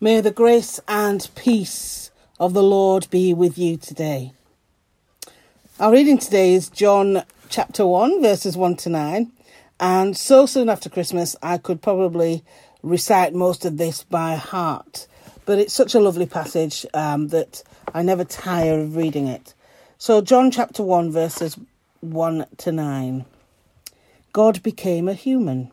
May the grace and peace of the Lord be with you today. Our reading today is John chapter 1, verses 1 to 9. And so soon after Christmas, I could probably recite most of this by heart. But it's such a lovely passage um, that I never tire of reading it. So, John chapter 1, verses 1 to 9. God became a human.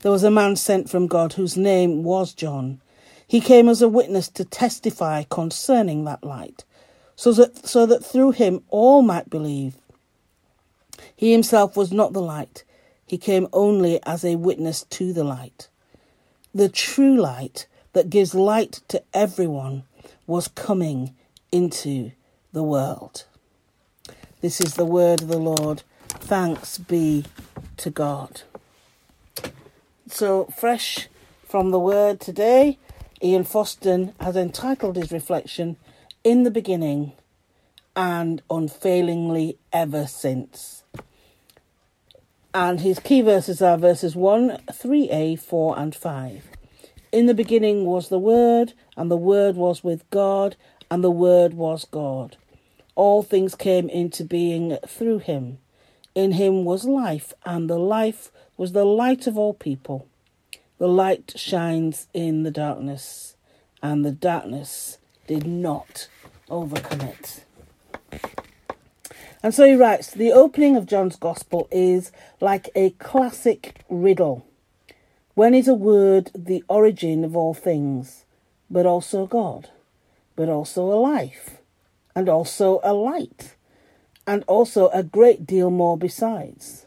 there was a man sent from God whose name was John. He came as a witness to testify concerning that light, so that, so that through him all might believe. He himself was not the light, he came only as a witness to the light. The true light that gives light to everyone was coming into the world. This is the word of the Lord. Thanks be to God. So, fresh from the word today, Ian Fosten has entitled his reflection, In the Beginning and Unfailingly Ever Since. And his key verses are verses 1, 3a, 4, and 5. In the beginning was the Word, and the Word was with God, and the Word was God. All things came into being through him. In him was life, and the life was the light of all people. The light shines in the darkness, and the darkness did not overcome it. And so he writes The opening of John's Gospel is like a classic riddle. When is a word the origin of all things, but also God, but also a life, and also a light, and also a great deal more besides?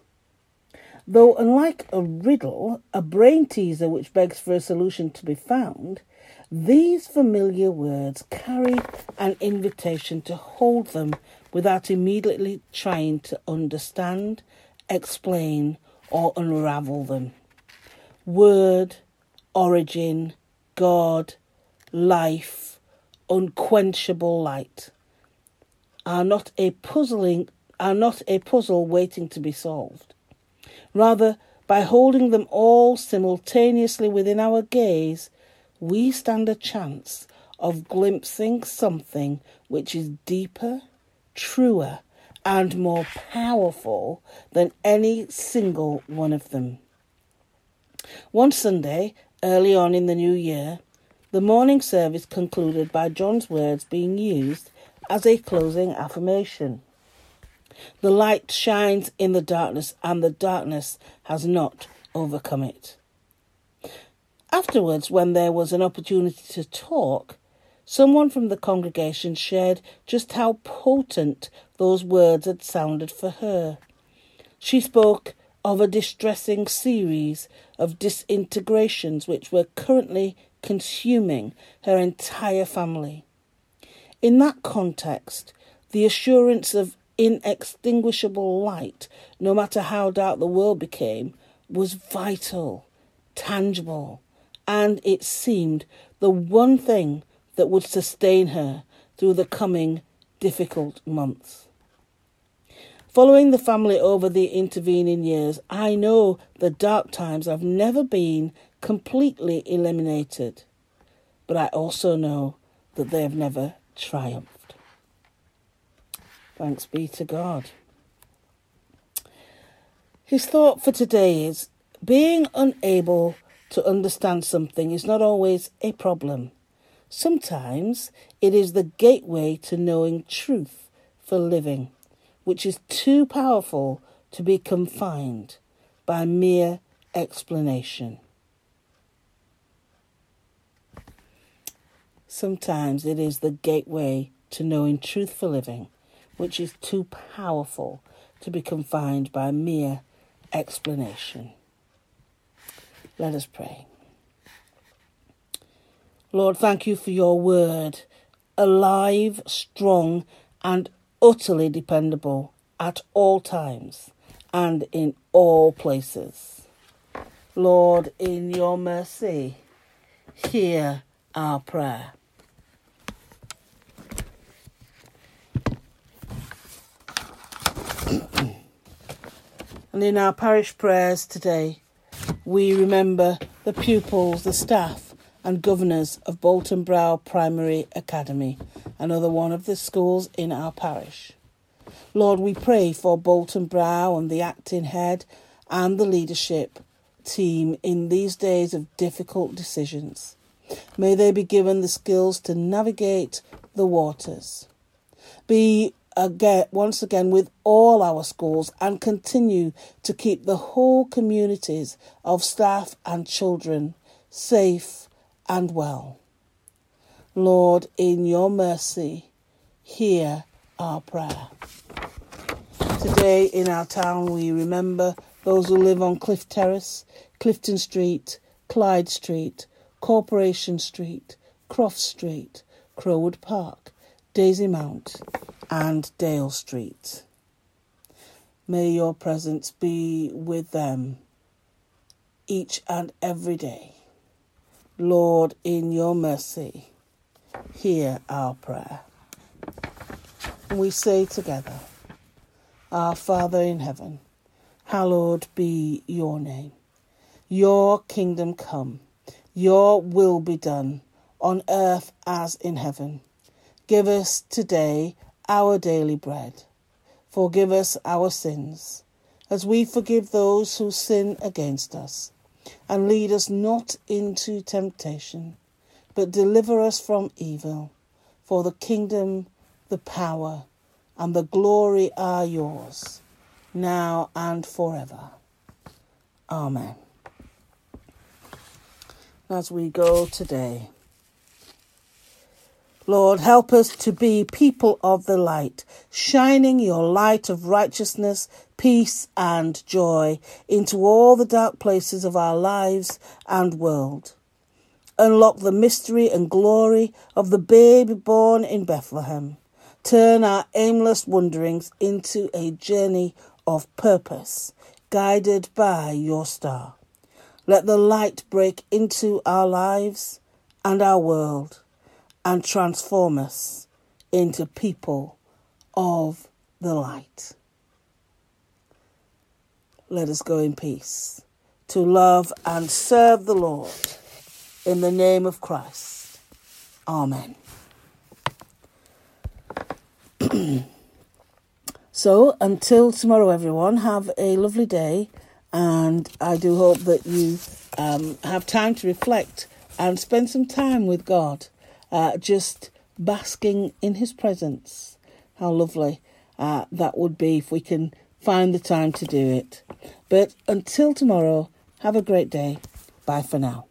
Though, unlike a riddle, a brain teaser which begs for a solution to be found, these familiar words carry an invitation to hold them without immediately trying to understand, explain, or unravel them. Word, origin, God, life, unquenchable light are not a puzzling are not a puzzle waiting to be solved. Rather, by holding them all simultaneously within our gaze, we stand a chance of glimpsing something which is deeper, truer, and more powerful than any single one of them. One Sunday, early on in the new year, the morning service concluded by John's words being used as a closing affirmation. The light shines in the darkness, and the darkness has not overcome it. Afterwards, when there was an opportunity to talk, someone from the congregation shared just how potent those words had sounded for her. She spoke of a distressing series of disintegrations which were currently consuming her entire family. In that context, the assurance of inextinguishable light, no matter how dark the world became, was vital, tangible, and it seemed the one thing that would sustain her through the coming difficult months. Following the family over the intervening years, I know the dark times have never been completely eliminated, but I also know that they have never triumphed. Thanks be to God. His thought for today is being unable to understand something is not always a problem. Sometimes it is the gateway to knowing truth for living, which is too powerful to be confined by mere explanation. Sometimes it is the gateway to knowing truth for living, which is too powerful to be confined by mere explanation. Let us pray. Lord, thank you for your word alive, strong, and utterly dependable at all times and in all places. Lord, in your mercy, hear our prayer. And in our parish prayers today, we remember the pupils, the staff, and governors of Bolton Brow Primary Academy, another one of the schools in our parish. Lord, we pray for Bolton Brow and the acting head and the leadership team in these days of difficult decisions. May they be given the skills to navigate the waters. Be again, once again with all our schools and continue to keep the whole communities of staff and children safe and well. Lord, in your mercy, hear our prayer. Today in our town, we remember those who live on Cliff Terrace, Clifton Street, Clyde Street, Corporation Street, Croft Street, Crowwood Park, Daisy Mount, and Dale Street. May your presence be with them each and every day. Lord, in your mercy, hear our prayer. We say together, Our Father in heaven, hallowed be your name. Your kingdom come, your will be done, on earth as in heaven. Give us today our daily bread. Forgive us our sins, as we forgive those who sin against us. And lead us not into temptation, but deliver us from evil. For the kingdom, the power, and the glory are yours, now and forever. Amen. As we go today, Lord, help us to be people of the light, shining your light of righteousness, peace, and joy into all the dark places of our lives and world. Unlock the mystery and glory of the babe born in Bethlehem. Turn our aimless wanderings into a journey of purpose, guided by your star. Let the light break into our lives and our world and transform us into people of the light. Let us go in peace to love and serve the Lord in the name of Christ. Amen. so, until tomorrow, everyone, have a lovely day, and I do hope that you um, have time to reflect and spend some time with God uh, just basking in his presence. How lovely uh, that would be if we can find the time to do it. But until tomorrow, have a great day. Bye for now.